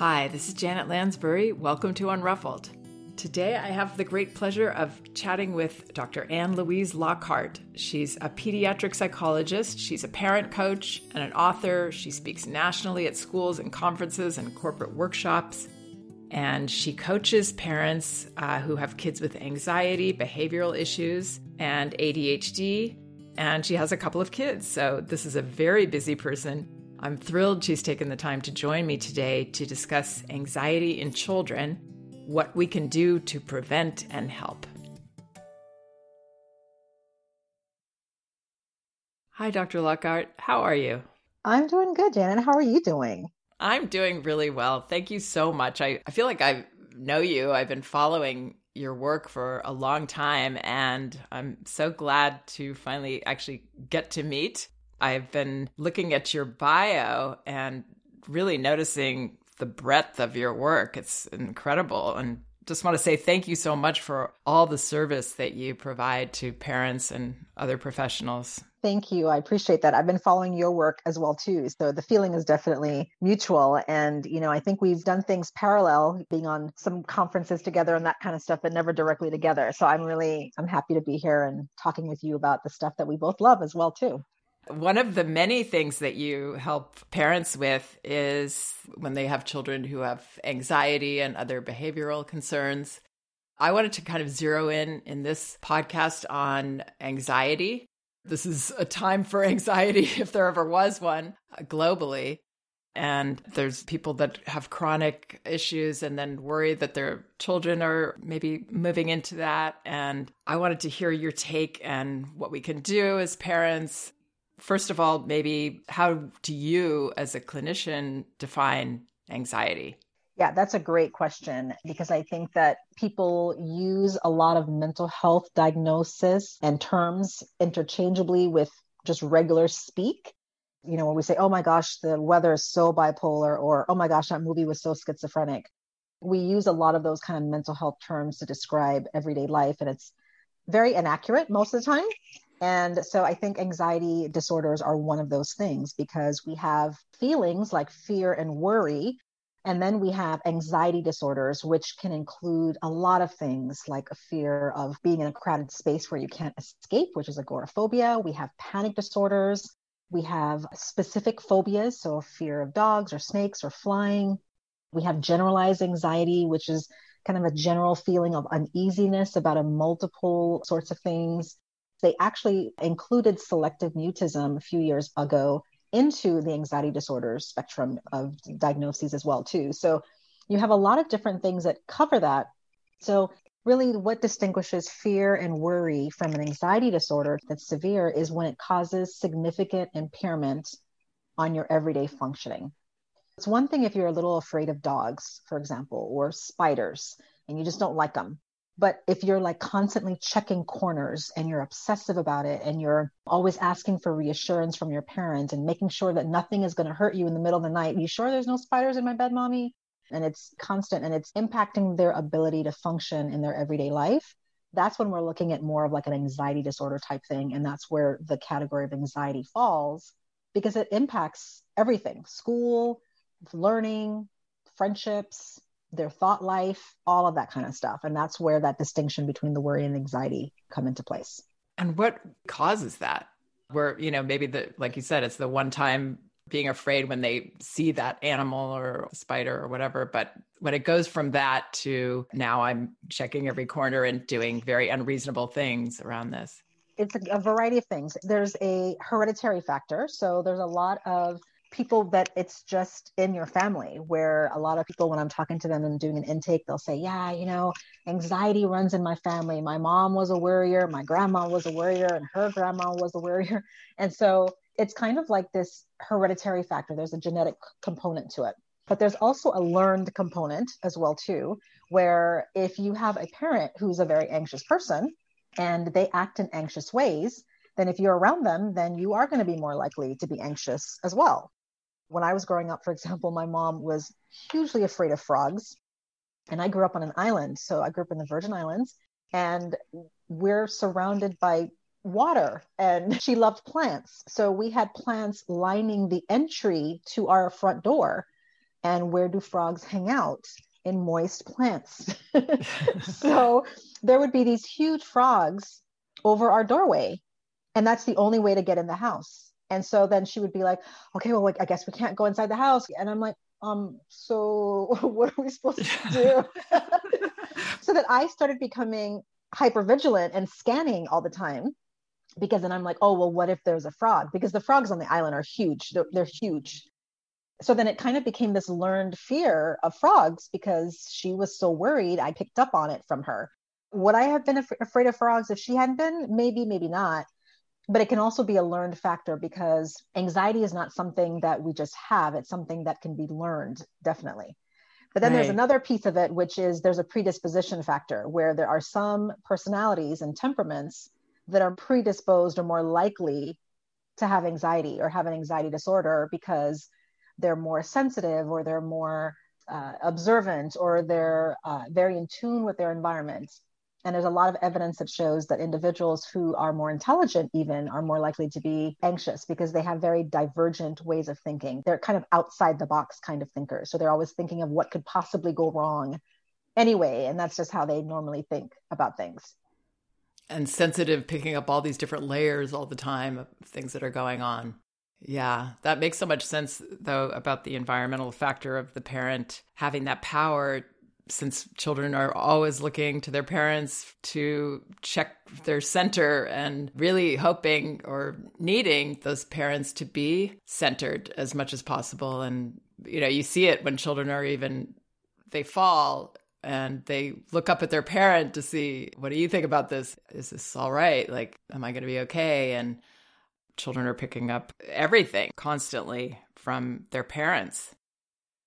Hi, this is Janet Lansbury. Welcome to Unruffled. Today I have the great pleasure of chatting with Dr. Ann-Louise Lockhart. She's a pediatric psychologist, she's a parent coach, and an author. She speaks nationally at schools and conferences and corporate workshops. And she coaches parents uh, who have kids with anxiety, behavioral issues, and ADHD. And she has a couple of kids. So this is a very busy person I'm thrilled she's taken the time to join me today to discuss anxiety in children, what we can do to prevent and help. Hi, Dr. Lockhart. How are you? I'm doing good, Janet. How are you doing? I'm doing really well. Thank you so much. I, I feel like I know you. I've been following your work for a long time, and I'm so glad to finally actually get to meet. I've been looking at your bio and really noticing the breadth of your work. It's incredible. And just want to say thank you so much for all the service that you provide to parents and other professionals. Thank you. I appreciate that. I've been following your work as well too. So the feeling is definitely mutual and you know, I think we've done things parallel being on some conferences together and that kind of stuff but never directly together. So I'm really I'm happy to be here and talking with you about the stuff that we both love as well too. One of the many things that you help parents with is when they have children who have anxiety and other behavioral concerns. I wanted to kind of zero in in this podcast on anxiety. This is a time for anxiety, if there ever was one, globally. And there's people that have chronic issues and then worry that their children are maybe moving into that. And I wanted to hear your take and what we can do as parents first of all, maybe how do you as a clinician define anxiety? Yeah, that's a great question because I think that people use a lot of mental health diagnosis and terms interchangeably with just regular speak. You know, when we say, oh my gosh, the weather is so bipolar, or oh my gosh, that movie was so schizophrenic, we use a lot of those kind of mental health terms to describe everyday life. And it's very inaccurate most of the time. And so I think anxiety disorders are one of those things because we have feelings like fear and worry. And then we have anxiety disorders, which can include a lot of things like a fear of being in a crowded space where you can't escape, which is agoraphobia. We have panic disorders. We have specific phobias, so fear of dogs or snakes or flying. We have generalized anxiety, which is kind of a general feeling of uneasiness about a multiple sorts of things they actually included selective mutism a few years ago into the anxiety disorders spectrum of diagnoses as well too. So you have a lot of different things that cover that. So really what distinguishes fear and worry from an anxiety disorder that's severe is when it causes significant impairment on your everyday functioning. It's one thing if you're a little afraid of dogs for example or spiders and you just don't like them but if you're like constantly checking corners and you're obsessive about it and you're always asking for reassurance from your parents and making sure that nothing is going to hurt you in the middle of the night, you sure there's no spiders in my bed, mommy? And it's constant and it's impacting their ability to function in their everyday life. That's when we're looking at more of like an anxiety disorder type thing. And that's where the category of anxiety falls because it impacts everything school, learning, friendships, their thought life, all of that kind of stuff. And that's where that distinction between the worry and anxiety come into place. And what causes that? Where, you know, maybe the, like you said, it's the one time being afraid when they see that animal or spider or whatever. But when it goes from that to now I'm checking every corner and doing very unreasonable things around this. It's a, a variety of things. There's a hereditary factor. So there's a lot of people that it's just in your family where a lot of people when i'm talking to them and doing an intake they'll say yeah you know anxiety runs in my family. My mom was a worrier my grandma was a worrier and her grandma was a worrier. And so it's kind of like this hereditary factor. There's a genetic component to it. But there's also a learned component as well too where if you have a parent who's a very anxious person and they act in anxious ways then if you're around them, then you are going to be more likely to be anxious as well when I was growing up, for example, my mom was hugely afraid of frogs. And I grew up on an island. So I grew up in the Virgin Islands and we're surrounded by water and she loved plants. So we had plants lining the entry to our front door. And where do frogs hang out? In moist plants. so there would be these huge frogs over our doorway. And that's the only way to get in the house. And so then she would be like, okay, well, like I guess we can't go inside the house. And I'm like, um, so what are we supposed to do? so that I started becoming hyper vigilant and scanning all the time because then I'm like, oh, well, what if there's a frog? Because the frogs on the island are huge. They're, they're huge. So then it kind of became this learned fear of frogs because she was so worried. I picked up on it from her. Would I have been af- afraid of frogs if she hadn't been? Maybe, maybe not. But it can also be a learned factor because anxiety is not something that we just have, it's something that can be learned, definitely. But then right. there's another piece of it, which is there's a predisposition factor where there are some personalities and temperaments that are predisposed or more likely to have anxiety or have an anxiety disorder because they're more sensitive or they're more uh, observant or they're uh, very in tune with their environment. And there's a lot of evidence that shows that individuals who are more intelligent, even, are more likely to be anxious because they have very divergent ways of thinking. They're kind of outside the box kind of thinkers. So they're always thinking of what could possibly go wrong anyway. And that's just how they normally think about things and sensitive, picking up all these different layers all the time of things that are going on. Yeah, that makes so much sense, though, about the environmental factor of the parent having that power since children are always looking to their parents to check their center and really hoping or needing those parents to be centered as much as possible. And, you know, you see it when children are even, they fall and they look up at their parent to see what do you think about this? Is this all right? Like am i going to be okay? And children are picking up everything constantly from their parents.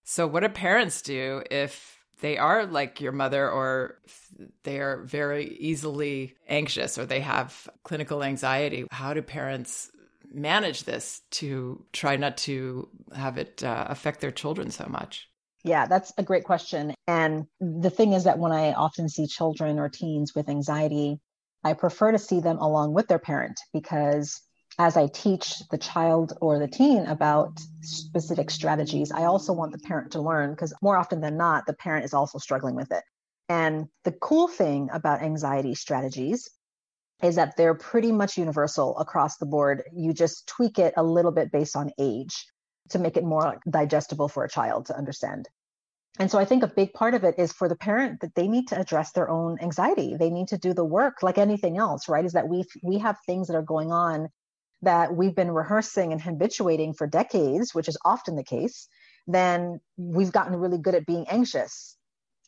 So what do parents do if they are like your mother or they are very easily anxious or they have clinical anxiety how do parents manage this to try not to have it uh, affect their children so much yeah, that's a great question. And the thing is that when I often see children or teens with anxiety, I prefer to see them along with their parent because as I teach the child or the teen about specific strategies, I also want the parent to learn because more often than not, the parent is also struggling with it. And the cool thing about anxiety strategies is that they're pretty much universal across the board. You just tweak it a little bit based on age to make it more digestible for a child to understand. And so I think a big part of it is for the parent that they need to address their own anxiety. They need to do the work like anything else, right? Is that we we have things that are going on that we've been rehearsing and habituating for decades, which is often the case, then we've gotten really good at being anxious.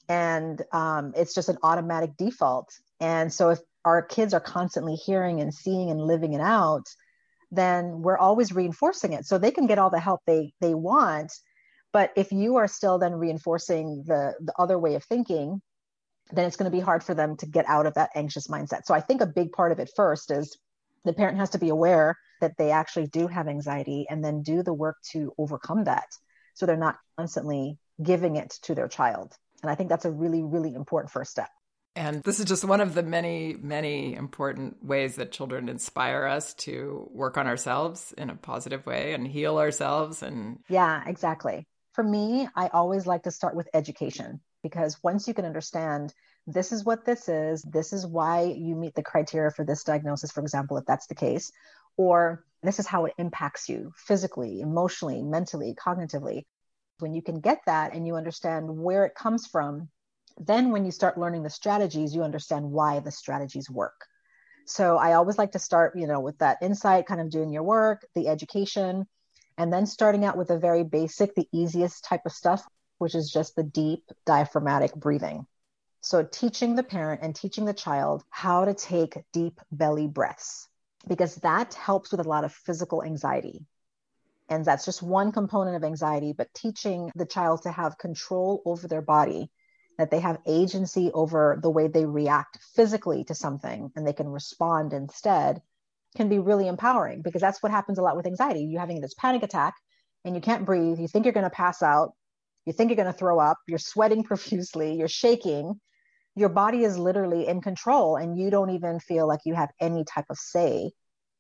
And um, it's just an automatic default. And so if our kids are constantly hearing and seeing and living it out, then we're always reinforcing it so they can get all the help they they want but if you are still then reinforcing the the other way of thinking then it's going to be hard for them to get out of that anxious mindset so i think a big part of it first is the parent has to be aware that they actually do have anxiety and then do the work to overcome that so they're not constantly giving it to their child and i think that's a really really important first step and this is just one of the many, many important ways that children inspire us to work on ourselves in a positive way and heal ourselves. And yeah, exactly. For me, I always like to start with education because once you can understand this is what this is, this is why you meet the criteria for this diagnosis, for example, if that's the case, or this is how it impacts you physically, emotionally, mentally, cognitively. When you can get that and you understand where it comes from then when you start learning the strategies you understand why the strategies work. So i always like to start you know with that insight kind of doing your work the education and then starting out with the very basic the easiest type of stuff which is just the deep diaphragmatic breathing. So teaching the parent and teaching the child how to take deep belly breaths because that helps with a lot of physical anxiety and that's just one component of anxiety but teaching the child to have control over their body that they have agency over the way they react physically to something and they can respond instead can be really empowering because that's what happens a lot with anxiety. You're having this panic attack and you can't breathe. You think you're going to pass out. You think you're going to throw up. You're sweating profusely. You're shaking. Your body is literally in control and you don't even feel like you have any type of say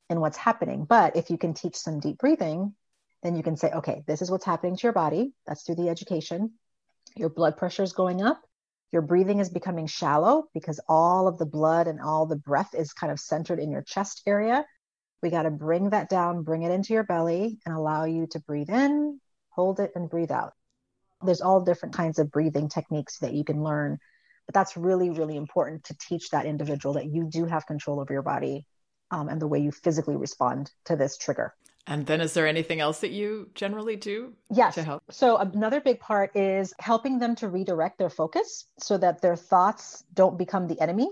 in what's happening. But if you can teach some deep breathing, then you can say, okay, this is what's happening to your body. That's through the education. Your blood pressure is going up. Your breathing is becoming shallow because all of the blood and all the breath is kind of centered in your chest area. We got to bring that down, bring it into your belly, and allow you to breathe in, hold it, and breathe out. There's all different kinds of breathing techniques that you can learn, but that's really, really important to teach that individual that you do have control over your body um, and the way you physically respond to this trigger. And then is there anything else that you generally do yes. to help? So another big part is helping them to redirect their focus so that their thoughts don't become the enemy.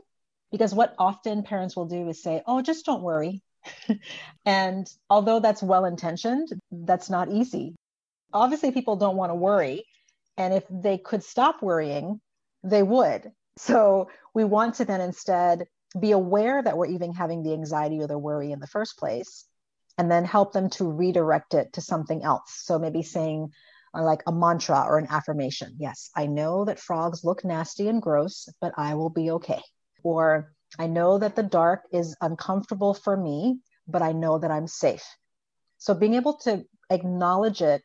Because what often parents will do is say, "Oh, just don't worry." and although that's well intentioned, that's not easy. Obviously people don't want to worry, and if they could stop worrying, they would. So we want to then instead be aware that we're even having the anxiety or the worry in the first place and then help them to redirect it to something else. So maybe saying uh, like a mantra or an affirmation. Yes, I know that frogs look nasty and gross, but I will be okay. Or I know that the dark is uncomfortable for me, but I know that I'm safe. So being able to acknowledge it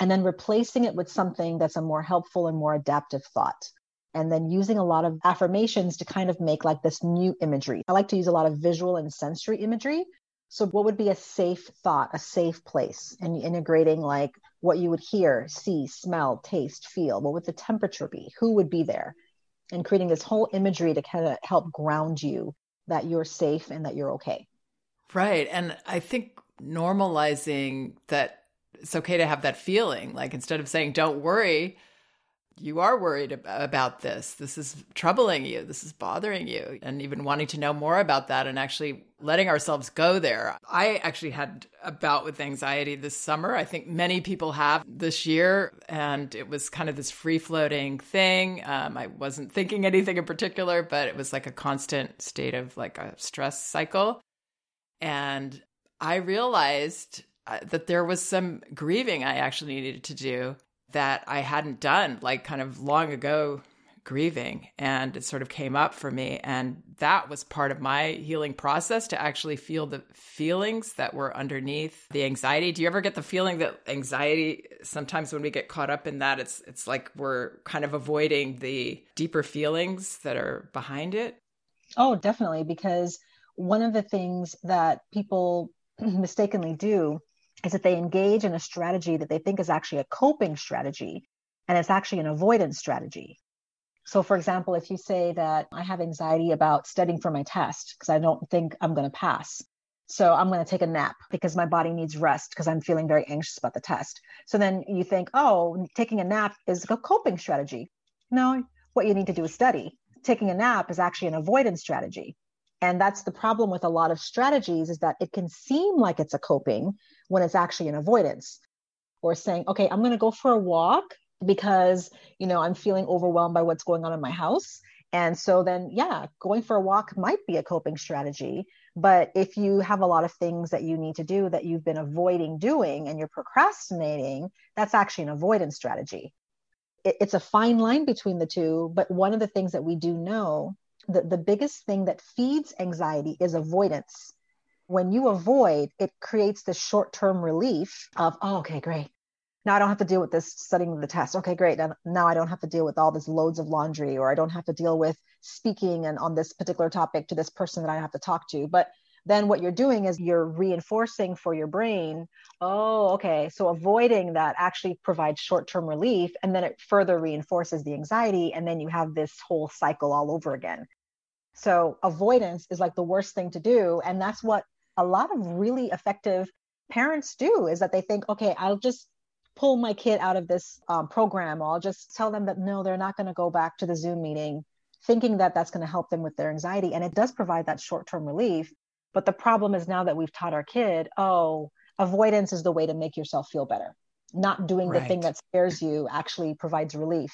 and then replacing it with something that's a more helpful and more adaptive thought. And then using a lot of affirmations to kind of make like this new imagery. I like to use a lot of visual and sensory imagery so, what would be a safe thought, a safe place? And integrating like what you would hear, see, smell, taste, feel. What would the temperature be? Who would be there? And creating this whole imagery to kind of help ground you that you're safe and that you're okay. Right. And I think normalizing that it's okay to have that feeling, like instead of saying, don't worry, you are worried about this. This is troubling you. This is bothering you. And even wanting to know more about that and actually letting ourselves go there. I actually had a bout with anxiety this summer. I think many people have this year. And it was kind of this free floating thing. Um, I wasn't thinking anything in particular, but it was like a constant state of like a stress cycle. And I realized uh, that there was some grieving I actually needed to do that I hadn't done, like kind of long ago grieving. And it sort of came up for me. And that was part of my healing process to actually feel the feelings that were underneath the anxiety. Do you ever get the feeling that anxiety, sometimes when we get caught up in that, it's, it's like we're kind of avoiding the deeper feelings that are behind it? Oh, definitely. Because one of the things that people mistakenly do is that they engage in a strategy that they think is actually a coping strategy and it's actually an avoidance strategy. So, for example, if you say that I have anxiety about studying for my test because I don't think I'm going to pass. So, I'm going to take a nap because my body needs rest because I'm feeling very anxious about the test. So, then you think, oh, taking a nap is a coping strategy. No, what you need to do is study. Taking a nap is actually an avoidance strategy. And that's the problem with a lot of strategies is that it can seem like it's a coping when it's actually an avoidance or saying, okay, I'm going to go for a walk because, you know, I'm feeling overwhelmed by what's going on in my house. And so then, yeah, going for a walk might be a coping strategy. But if you have a lot of things that you need to do that you've been avoiding doing and you're procrastinating, that's actually an avoidance strategy. It, it's a fine line between the two. But one of the things that we do know the, the biggest thing that feeds anxiety is avoidance. When you avoid, it creates this short term relief of, oh, okay, great. Now I don't have to deal with this studying the test. Okay, great. And now I don't have to deal with all this loads of laundry, or I don't have to deal with speaking and on this particular topic to this person that I have to talk to. But then what you're doing is you're reinforcing for your brain oh okay so avoiding that actually provides short-term relief and then it further reinforces the anxiety and then you have this whole cycle all over again so avoidance is like the worst thing to do. And that's what a lot of really effective parents do is that they think, okay, I'll just pull my kid out of this um, program. Or I'll just tell them that no, they're not going to go back to the Zoom meeting, thinking that that's going to help them with their anxiety. And it does provide that short term relief. But the problem is now that we've taught our kid, oh, avoidance is the way to make yourself feel better. Not doing right. the thing that scares you actually provides relief.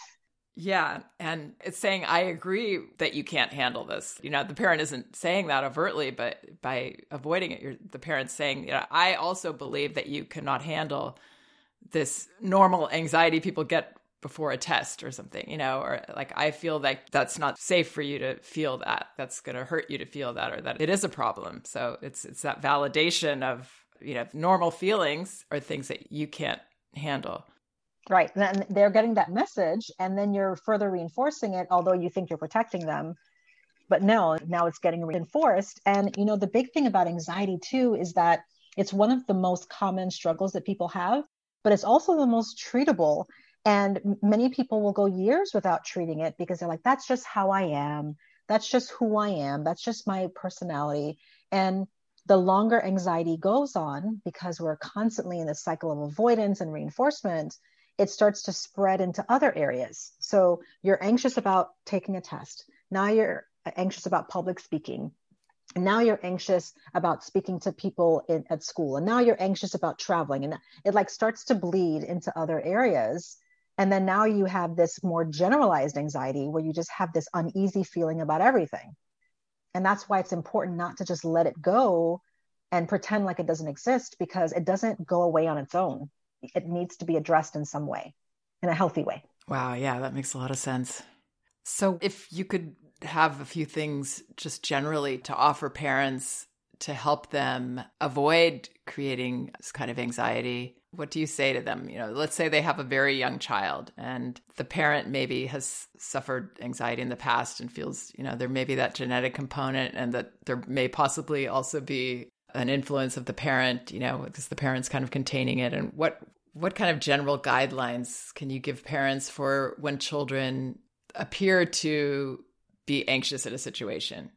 Yeah. And it's saying, I agree that you can't handle this. You know, the parent isn't saying that overtly, but by avoiding it, you're, the parent's saying, you know, I also believe that you cannot handle this normal anxiety people get before a test or something, you know, or like I feel like that's not safe for you to feel that. That's going to hurt you to feel that or that it is a problem. So it's it's that validation of you know, normal feelings are things that you can't handle. Right. And they're getting that message, and then you're further reinforcing it, although you think you're protecting them. But no, now it's getting reinforced. And, you know, the big thing about anxiety, too, is that it's one of the most common struggles that people have, but it's also the most treatable. And many people will go years without treating it because they're like, that's just how I am. That's just who I am. That's just my personality. And the longer anxiety goes on, because we're constantly in this cycle of avoidance and reinforcement, it starts to spread into other areas. So you're anxious about taking a test. Now you're anxious about public speaking. And now you're anxious about speaking to people in, at school. And now you're anxious about traveling. And it like starts to bleed into other areas. And then now you have this more generalized anxiety where you just have this uneasy feeling about everything. And that's why it's important not to just let it go and pretend like it doesn't exist because it doesn't go away on its own. It needs to be addressed in some way, in a healthy way. Wow. Yeah, that makes a lot of sense. So, if you could have a few things just generally to offer parents to help them avoid creating this kind of anxiety what do you say to them you know let's say they have a very young child and the parent maybe has suffered anxiety in the past and feels you know there may be that genetic component and that there may possibly also be an influence of the parent you know because the parent's kind of containing it and what what kind of general guidelines can you give parents for when children appear to be anxious in a situation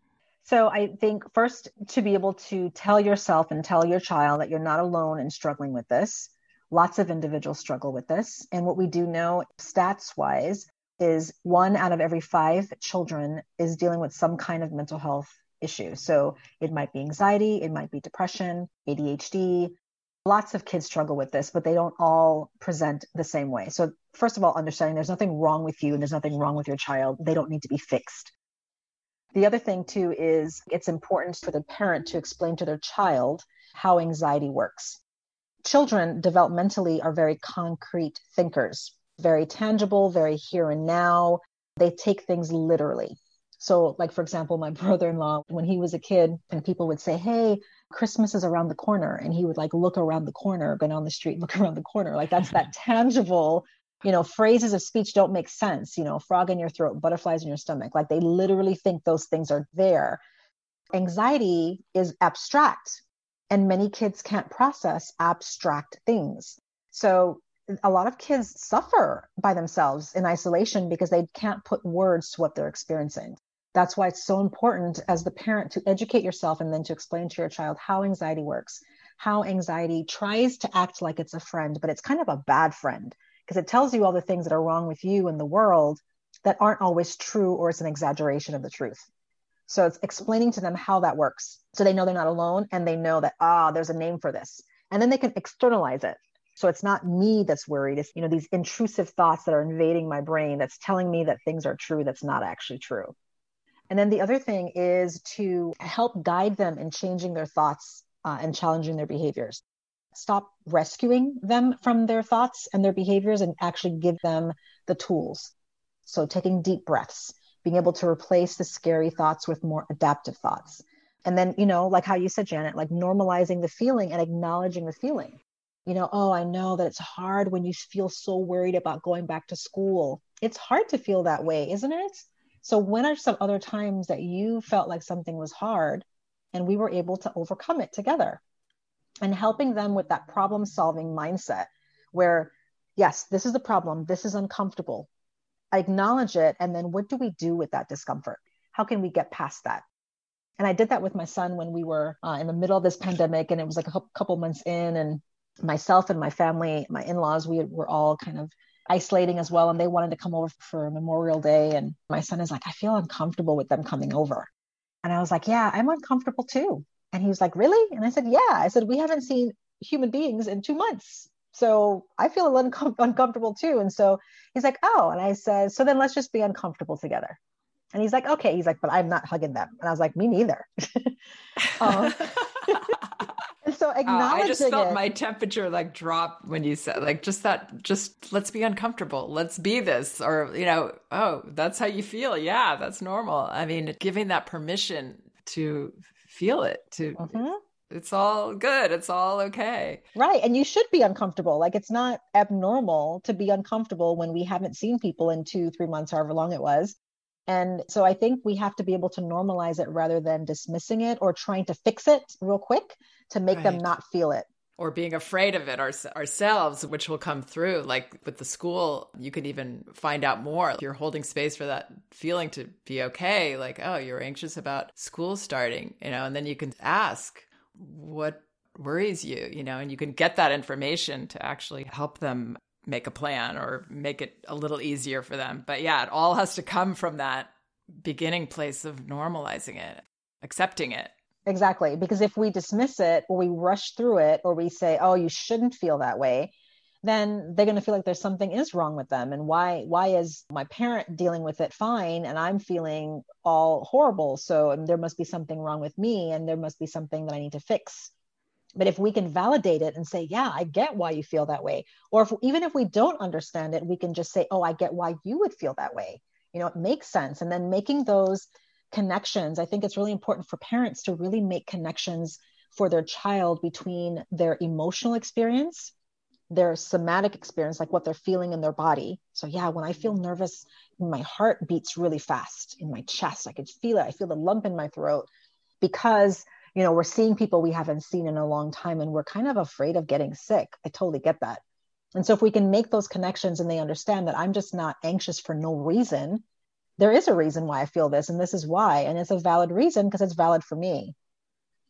so I think first to be able to tell yourself and tell your child that you're not alone in struggling with this. Lots of individuals struggle with this. And what we do know stats wise is one out of every five children is dealing with some kind of mental health issue. So it might be anxiety, it might be depression, ADHD. Lots of kids struggle with this, but they don't all present the same way. So, first of all, understanding there's nothing wrong with you and there's nothing wrong with your child. They don't need to be fixed. The other thing, too, is it's important for the parent to explain to their child how anxiety works. Children developmentally are very concrete thinkers, very tangible, very here and now. They take things literally. So, like, for example, my brother in law, when he was a kid, and people would say, Hey, Christmas is around the corner. And he would like look around the corner, go down the street, look around the corner. Like, that's that tangible you know phrases of speech don't make sense you know frog in your throat butterflies in your stomach like they literally think those things are there anxiety is abstract and many kids can't process abstract things so a lot of kids suffer by themselves in isolation because they can't put words to what they're experiencing that's why it's so important as the parent to educate yourself and then to explain to your child how anxiety works how anxiety tries to act like it's a friend but it's kind of a bad friend because it tells you all the things that are wrong with you and the world that aren't always true or it's an exaggeration of the truth. So it's explaining to them how that works. So they know they're not alone and they know that, ah, there's a name for this. And then they can externalize it. So it's not me that's worried. It's, you know, these intrusive thoughts that are invading my brain that's telling me that things are true that's not actually true. And then the other thing is to help guide them in changing their thoughts uh, and challenging their behaviors stop rescuing them from their thoughts and their behaviors and actually give them the tools. So, taking deep breaths, being able to replace the scary thoughts with more adaptive thoughts. And then, you know, like how you said, Janet, like normalizing the feeling and acknowledging the feeling. You know, oh, I know that it's hard when you feel so worried about going back to school. It's hard to feel that way, isn't it? So, when are some other times that you felt like something was hard and we were able to overcome it together? and helping them with that problem solving mindset where, yes, this is the problem, this is uncomfortable. I acknowledge it. And then what do we do with that discomfort? How can we get past that? And I did that with my son when we were uh, in the middle of this pandemic, and it was like a couple months in, and myself and my family, my in laws, we were all kind of isolating as well. And they wanted to come over for Memorial Day. And my son is like, I feel uncomfortable with them coming over. And I was like, Yeah, I'm uncomfortable too. And he was like, Really? And I said, Yeah. I said, We haven't seen human beings in two months. So I feel uncom- uncomfortable too. And so he's like, Oh. And I said, So then let's just be uncomfortable together. And he's like, Okay. He's like, But I'm not hugging them. And I was like, Me neither. um, so acknowledging uh, I just felt it, my temperature like drop when you said like just that just let's be uncomfortable let's be this or you know oh that's how you feel yeah that's normal i mean giving that permission to feel it to mm-hmm. it's all good. It's all okay. Right. And you should be uncomfortable. Like it's not abnormal to be uncomfortable when we haven't seen people in two, three months, however long it was. And so I think we have to be able to normalize it rather than dismissing it or trying to fix it real quick to make right. them not feel it or being afraid of it our, ourselves, which will come through. Like with the school, you can even find out more. You're holding space for that feeling to be okay. Like, oh, you're anxious about school starting, you know, and then you can ask what worries you, you know, and you can get that information to actually help them make a plan or make it a little easier for them. But yeah, it all has to come from that beginning place of normalizing it, accepting it. Exactly. Because if we dismiss it or we rush through it or we say, oh, you shouldn't feel that way, then they're going to feel like there's something is wrong with them. And why, why is my parent dealing with it fine and I'm feeling all horrible? So there must be something wrong with me and there must be something that I need to fix. But if we can validate it and say, yeah, I get why you feel that way. Or if, even if we don't understand it, we can just say, oh, I get why you would feel that way. You know, it makes sense. And then making those connections. I think it's really important for parents to really make connections for their child between their emotional experience, their somatic experience, like what they're feeling in their body. So, yeah, when I feel nervous, my heart beats really fast in my chest. I could feel it. I feel the lump in my throat because, you know, we're seeing people we haven't seen in a long time and we're kind of afraid of getting sick. I totally get that. And so, if we can make those connections and they understand that I'm just not anxious for no reason, there is a reason why I feel this, and this is why. And it's a valid reason because it's valid for me.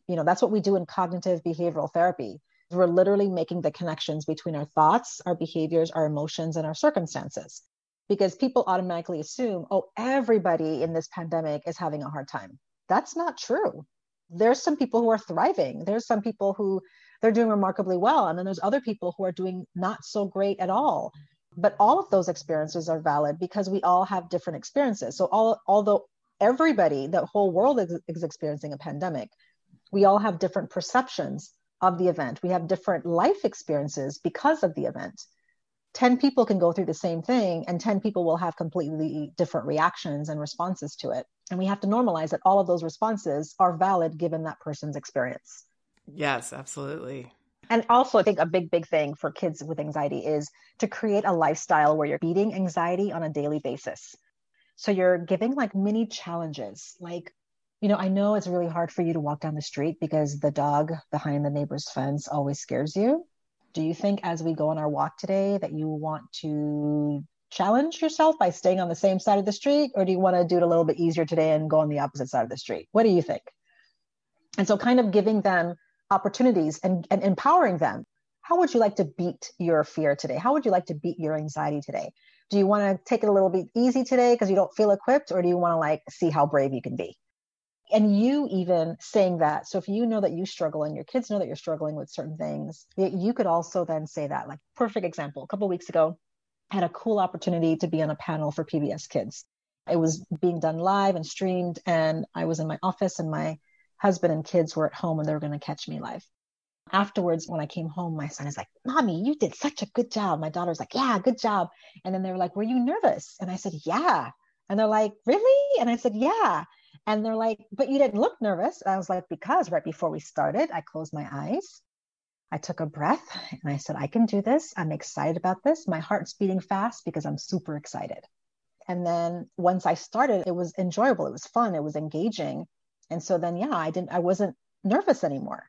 You know, that's what we do in cognitive behavioral therapy. We're literally making the connections between our thoughts, our behaviors, our emotions, and our circumstances. Because people automatically assume, oh, everybody in this pandemic is having a hard time. That's not true. There's some people who are thriving. There's some people who they're doing remarkably well. And then there's other people who are doing not so great at all but all of those experiences are valid because we all have different experiences so all, although everybody the whole world is, is experiencing a pandemic we all have different perceptions of the event we have different life experiences because of the event 10 people can go through the same thing and 10 people will have completely different reactions and responses to it and we have to normalize that all of those responses are valid given that person's experience yes absolutely and also, I think a big, big thing for kids with anxiety is to create a lifestyle where you're beating anxiety on a daily basis. So you're giving like mini challenges. Like, you know, I know it's really hard for you to walk down the street because the dog behind the neighbor's fence always scares you. Do you think as we go on our walk today that you want to challenge yourself by staying on the same side of the street? Or do you want to do it a little bit easier today and go on the opposite side of the street? What do you think? And so, kind of giving them opportunities and, and empowering them. How would you like to beat your fear today? How would you like to beat your anxiety today? Do you want to take it a little bit easy today because you don't feel equipped, or do you want to like see how brave you can be? And you even saying that. So if you know that you struggle and your kids know that you're struggling with certain things, you could also then say that. Like perfect example. A couple weeks ago, I had a cool opportunity to be on a panel for PBS Kids. It was being done live and streamed, and I was in my office, and my husband and kids were at home and they were going to catch me live. Afterwards, when I came home, my son is like, Mommy, you did such a good job. My daughter's like, Yeah, good job. And then they were like, Were you nervous? And I said, Yeah. And they're like, Really? And I said, Yeah. And they're like, But you didn't look nervous. And I was like, Because right before we started, I closed my eyes. I took a breath and I said, I can do this. I'm excited about this. My heart's beating fast because I'm super excited. And then once I started, it was enjoyable. It was fun. It was engaging. And so then, yeah, I didn't, I wasn't nervous anymore.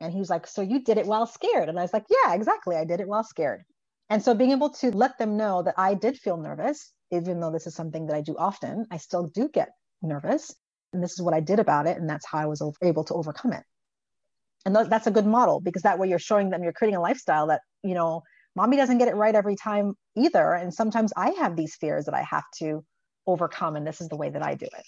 And he was like, So you did it while scared? And I was like, Yeah, exactly. I did it while scared. And so being able to let them know that I did feel nervous, even though this is something that I do often, I still do get nervous. And this is what I did about it. And that's how I was able to overcome it. And that's a good model because that way you're showing them you're creating a lifestyle that, you know, mommy doesn't get it right every time either. And sometimes I have these fears that I have to overcome. And this is the way that I do it.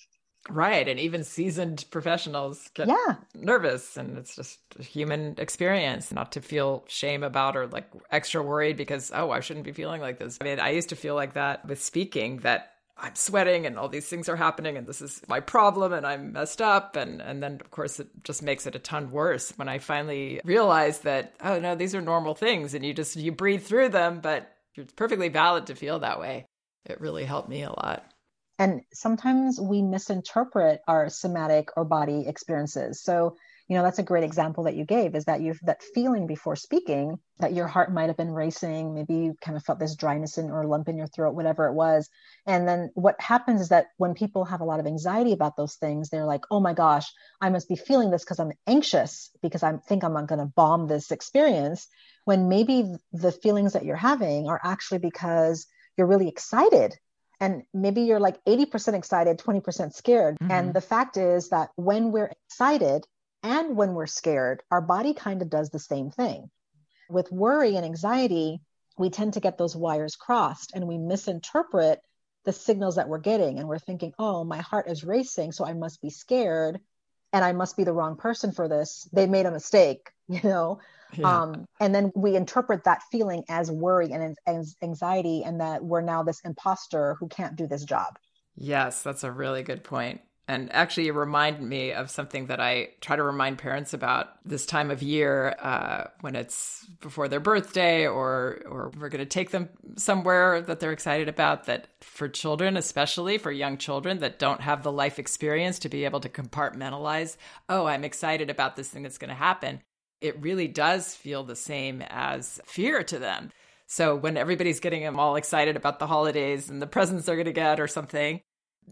Right. And even seasoned professionals get yeah. nervous. And it's just a human experience not to feel shame about or like extra worried because, oh, I shouldn't be feeling like this. I mean, I used to feel like that with speaking that I'm sweating and all these things are happening and this is my problem and I'm messed up. And, and then, of course, it just makes it a ton worse when I finally realize that, oh, no, these are normal things and you just, you breathe through them, but it's perfectly valid to feel that way. It really helped me a lot. And sometimes we misinterpret our somatic or body experiences. So, you know that's a great example that you gave is that you've that feeling before speaking that your heart might have been racing maybe you kind of felt this dryness in or lump in your throat whatever it was. And then what happens is that when people have a lot of anxiety about those things they're like oh my gosh i must be feeling this because i'm anxious because i think i'm going to bomb this experience when maybe the feelings that you're having are actually because you're really excited. And maybe you're like 80% excited 20% scared. Mm-hmm. and the fact is that when we're excited and when we're scared, our body kind of does the same thing. With worry and anxiety, we tend to get those wires crossed and we misinterpret the signals that we're getting. And we're thinking, oh, my heart is racing, so I must be scared and I must be the wrong person for this. They made a mistake, you know? Yeah. Um, and then we interpret that feeling as worry and as anxiety, and that we're now this imposter who can't do this job. Yes, that's a really good point. And actually, reminded me of something that I try to remind parents about this time of year uh, when it's before their birthday or or we're going to take them somewhere that they're excited about. That for children, especially for young children that don't have the life experience to be able to compartmentalize, oh, I'm excited about this thing that's going to happen. It really does feel the same as fear to them. So when everybody's getting them all excited about the holidays and the presents they're going to get or something,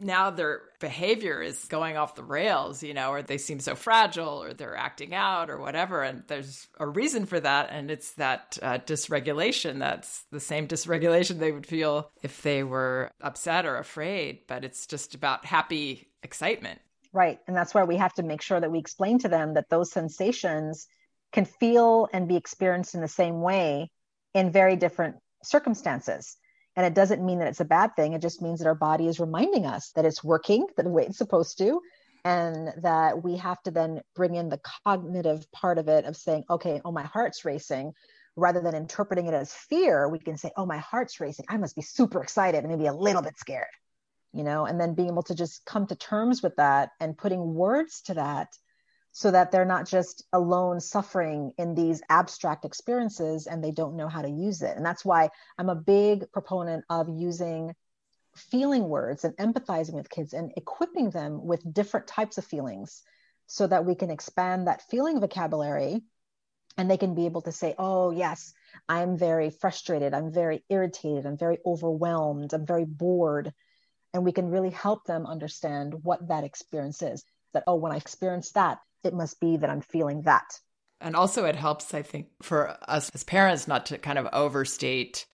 now their behavior is going off the rails, you know, or they seem so fragile or they're acting out or whatever. And there's a reason for that. And it's that uh, dysregulation that's the same dysregulation they would feel if they were upset or afraid. But it's just about happy excitement. Right. And that's why we have to make sure that we explain to them that those sensations can feel and be experienced in the same way in very different circumstances. And it doesn't mean that it's a bad thing. It just means that our body is reminding us that it's working the way it's supposed to. And that we have to then bring in the cognitive part of it of saying, okay, oh, my heart's racing. Rather than interpreting it as fear, we can say, oh, my heart's racing. I must be super excited and maybe a little bit scared, you know, and then being able to just come to terms with that and putting words to that so that they're not just alone suffering in these abstract experiences and they don't know how to use it. And that's why I'm a big proponent of using feeling words and empathizing with kids and equipping them with different types of feelings so that we can expand that feeling vocabulary and they can be able to say, oh, yes, I'm very frustrated, I'm very irritated, I'm very overwhelmed, I'm very bored. And we can really help them understand what that experience is. That, oh, when I experience that, it must be that I'm feeling that. And also, it helps, I think, for us as parents not to kind of overstate.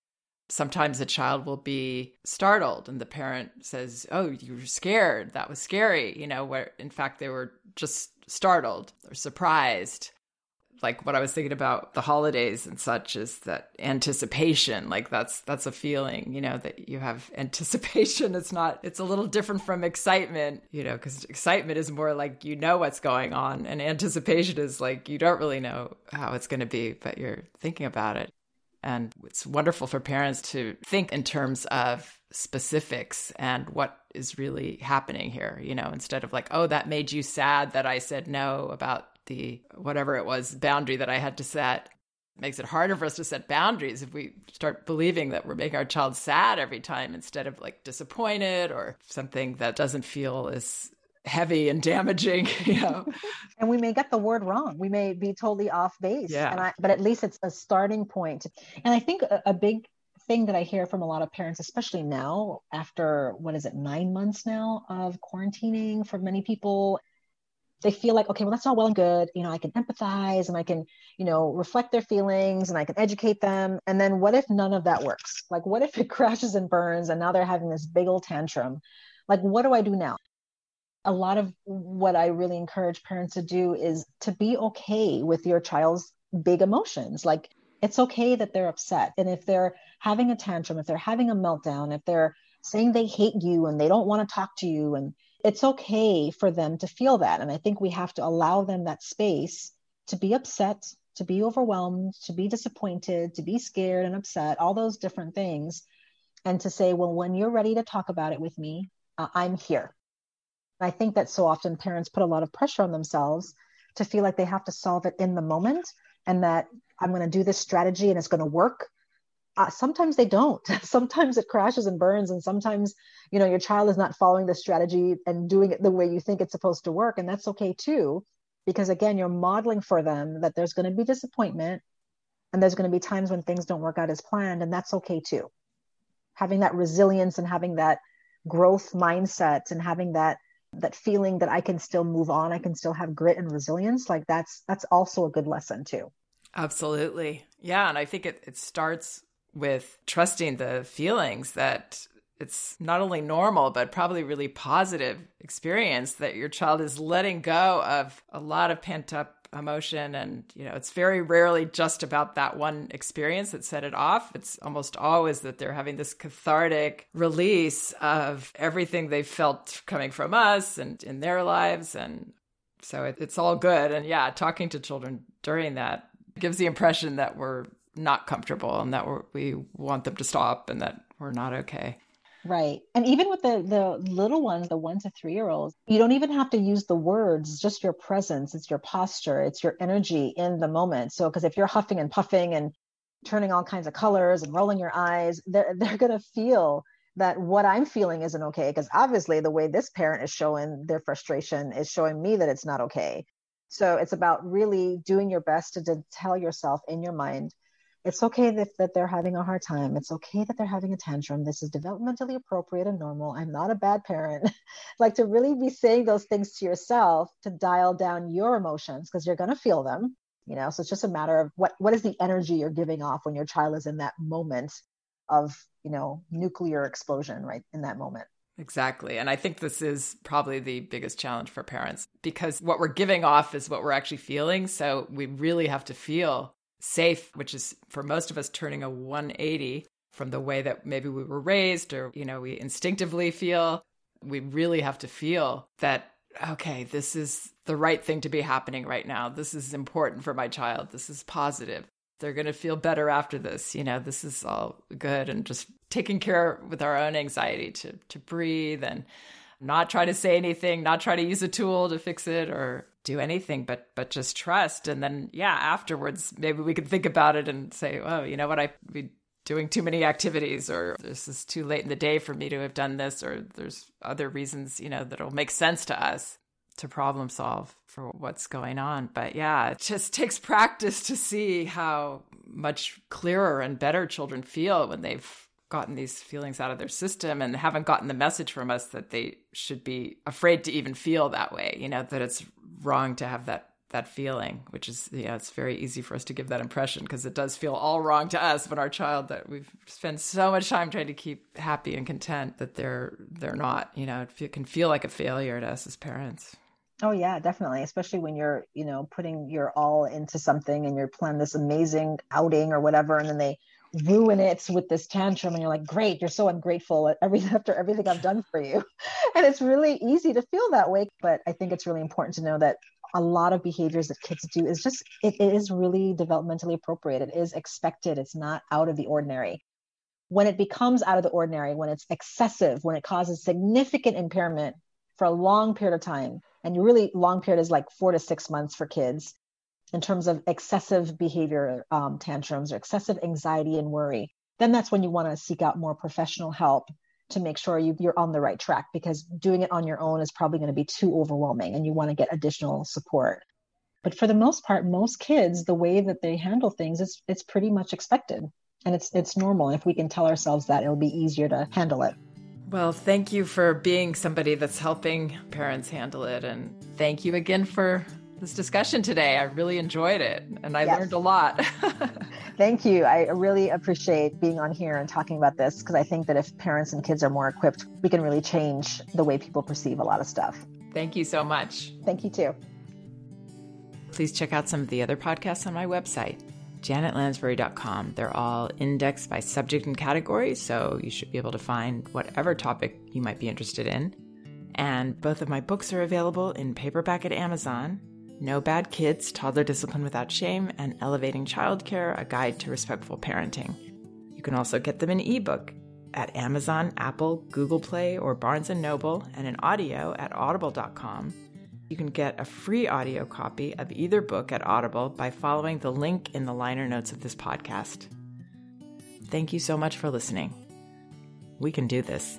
Sometimes a child will be startled, and the parent says, Oh, you were scared. That was scary, you know, where in fact they were just startled or surprised like what I was thinking about the holidays and such is that anticipation, like that's that's a feeling, you know, that you have anticipation. It's not it's a little different from excitement, you know, because excitement is more like you know what's going on, and anticipation is like you don't really know how it's going to be, but you're thinking about it. And it's wonderful for parents to think in terms of specifics and what is really happening here, you know, instead of like, oh, that made you sad that I said no about the whatever it was boundary that I had to set. Makes it harder for us to set boundaries if we start believing that we're making our child sad every time instead of like disappointed or something that doesn't feel as heavy and damaging you know? And we may get the word wrong. We may be totally off base. Yeah. I, but at least it's a starting point. And i think a, a big thing that i hear from a lot of parents especially now after what is it nine months now of quarantining for many people they feel like, okay, well, that's all well and good. You know, I can empathize and I can, you know, reflect their feelings and I can educate them. And then what if none of that works? Like, what if it crashes and burns and now they're having this big old tantrum? Like, what do I do now? A lot of what I really encourage parents to do is to be okay with your child's big emotions. Like, it's okay that they're upset. And if they're having a tantrum, if they're having a meltdown, if they're saying they hate you and they don't want to talk to you and it's okay for them to feel that. And I think we have to allow them that space to be upset, to be overwhelmed, to be disappointed, to be scared and upset, all those different things. And to say, well, when you're ready to talk about it with me, uh, I'm here. I think that so often parents put a lot of pressure on themselves to feel like they have to solve it in the moment and that I'm going to do this strategy and it's going to work uh, sometimes they don't sometimes it crashes and burns and sometimes you know your child is not following the strategy and doing it the way you think it's supposed to work and that's okay too because again you're modeling for them that there's going to be disappointment and there's going to be times when things don't work out as planned and that's okay too having that resilience and having that growth mindset and having that that feeling that I can still move on, I can still have grit and resilience, like that's that's also a good lesson too. Absolutely. Yeah, and I think it it starts with trusting the feelings that it's not only normal but probably really positive experience that your child is letting go of a lot of pent up emotion. And you know it's very rarely just about that one experience that set it off. It's almost always that they're having this cathartic release of everything they felt coming from us and in their lives. And so it, it's all good. And yeah talking to children during that gives the impression that we're not comfortable and that we want them to stop and that we're not okay Right. And even with the the little ones, the 1 to 3 year olds, you don't even have to use the words, it's just your presence, it's your posture, it's your energy in the moment. So because if you're huffing and puffing and turning all kinds of colors and rolling your eyes, they're they're going to feel that what I'm feeling isn't okay because obviously the way this parent is showing their frustration is showing me that it's not okay. So it's about really doing your best to, to tell yourself in your mind it's okay that, that they're having a hard time. It's okay that they're having a tantrum. This is developmentally appropriate and normal. I'm not a bad parent. like to really be saying those things to yourself to dial down your emotions because you're going to feel them. You know, so it's just a matter of what what is the energy you're giving off when your child is in that moment of, you know, nuclear explosion right in that moment. Exactly. And I think this is probably the biggest challenge for parents because what we're giving off is what we're actually feeling. So we really have to feel safe, which is for most of us turning a 180 from the way that maybe we were raised or, you know, we instinctively feel. We really have to feel that, okay, this is the right thing to be happening right now. This is important for my child. This is positive. They're going to feel better after this. You know, this is all good and just taking care with our own anxiety to, to breathe and not try to say anything, not try to use a tool to fix it or do anything but but just trust. And then yeah afterwards maybe we could think about it and say oh you know what? I be doing too many activities or this is too late in the day for me to have done this or there's other reasons you know that'll make sense to us to problem solve for what's going on. But yeah it just takes practice to see how much clearer and better children feel when they've gotten these feelings out of their system and haven't gotten the message from us that they should be afraid to even feel that way you know that it's wrong to have that that feeling which is yeah it's very easy for us to give that impression because it does feel all wrong to us but our child that we've spent so much time trying to keep happy and content that they're they're not you know it can feel like a failure to us as parents Oh yeah, definitely. Especially when you're, you know, putting your all into something and you're planning this amazing outing or whatever, and then they ruin it with this tantrum and you're like great you're so ungrateful after everything i've done for you. And it's really easy to feel that way but i think it's really important to know that a lot of behaviors that kids do is just it, it is really developmentally appropriate. It is expected. It's not out of the ordinary. When it becomes out of the ordinary when it's excessive when it causes significant impairment for a long period of time and you really long period is like four to six months for kids in terms of excessive behavior um, tantrums or excessive anxiety and worry, then that's when you want to seek out more professional help to make sure you, you're on the right track because doing it on your own is probably going to be too overwhelming and you want to get additional support. But for the most part, most kids, the way that they handle things is it's pretty much expected and it's it's normal. And if we can tell ourselves that, it'll be easier to handle it. Well, thank you for being somebody that's helping parents handle it. And thank you again for this discussion today. I really enjoyed it and I yes. learned a lot. Thank you. I really appreciate being on here and talking about this because I think that if parents and kids are more equipped, we can really change the way people perceive a lot of stuff. Thank you so much. Thank you too. Please check out some of the other podcasts on my website, janetlansbury.com. They're all indexed by subject and category, so you should be able to find whatever topic you might be interested in. And both of my books are available in paperback at Amazon no Bad Kids Toddler Discipline Without Shame, and Elevating Childcare A Guide to Respectful Parenting. You can also get them in ebook at Amazon, Apple, Google Play, or Barnes & Noble, and in audio at audible.com. You can get a free audio copy of either book at Audible by following the link in the liner notes of this podcast. Thank you so much for listening. We can do this.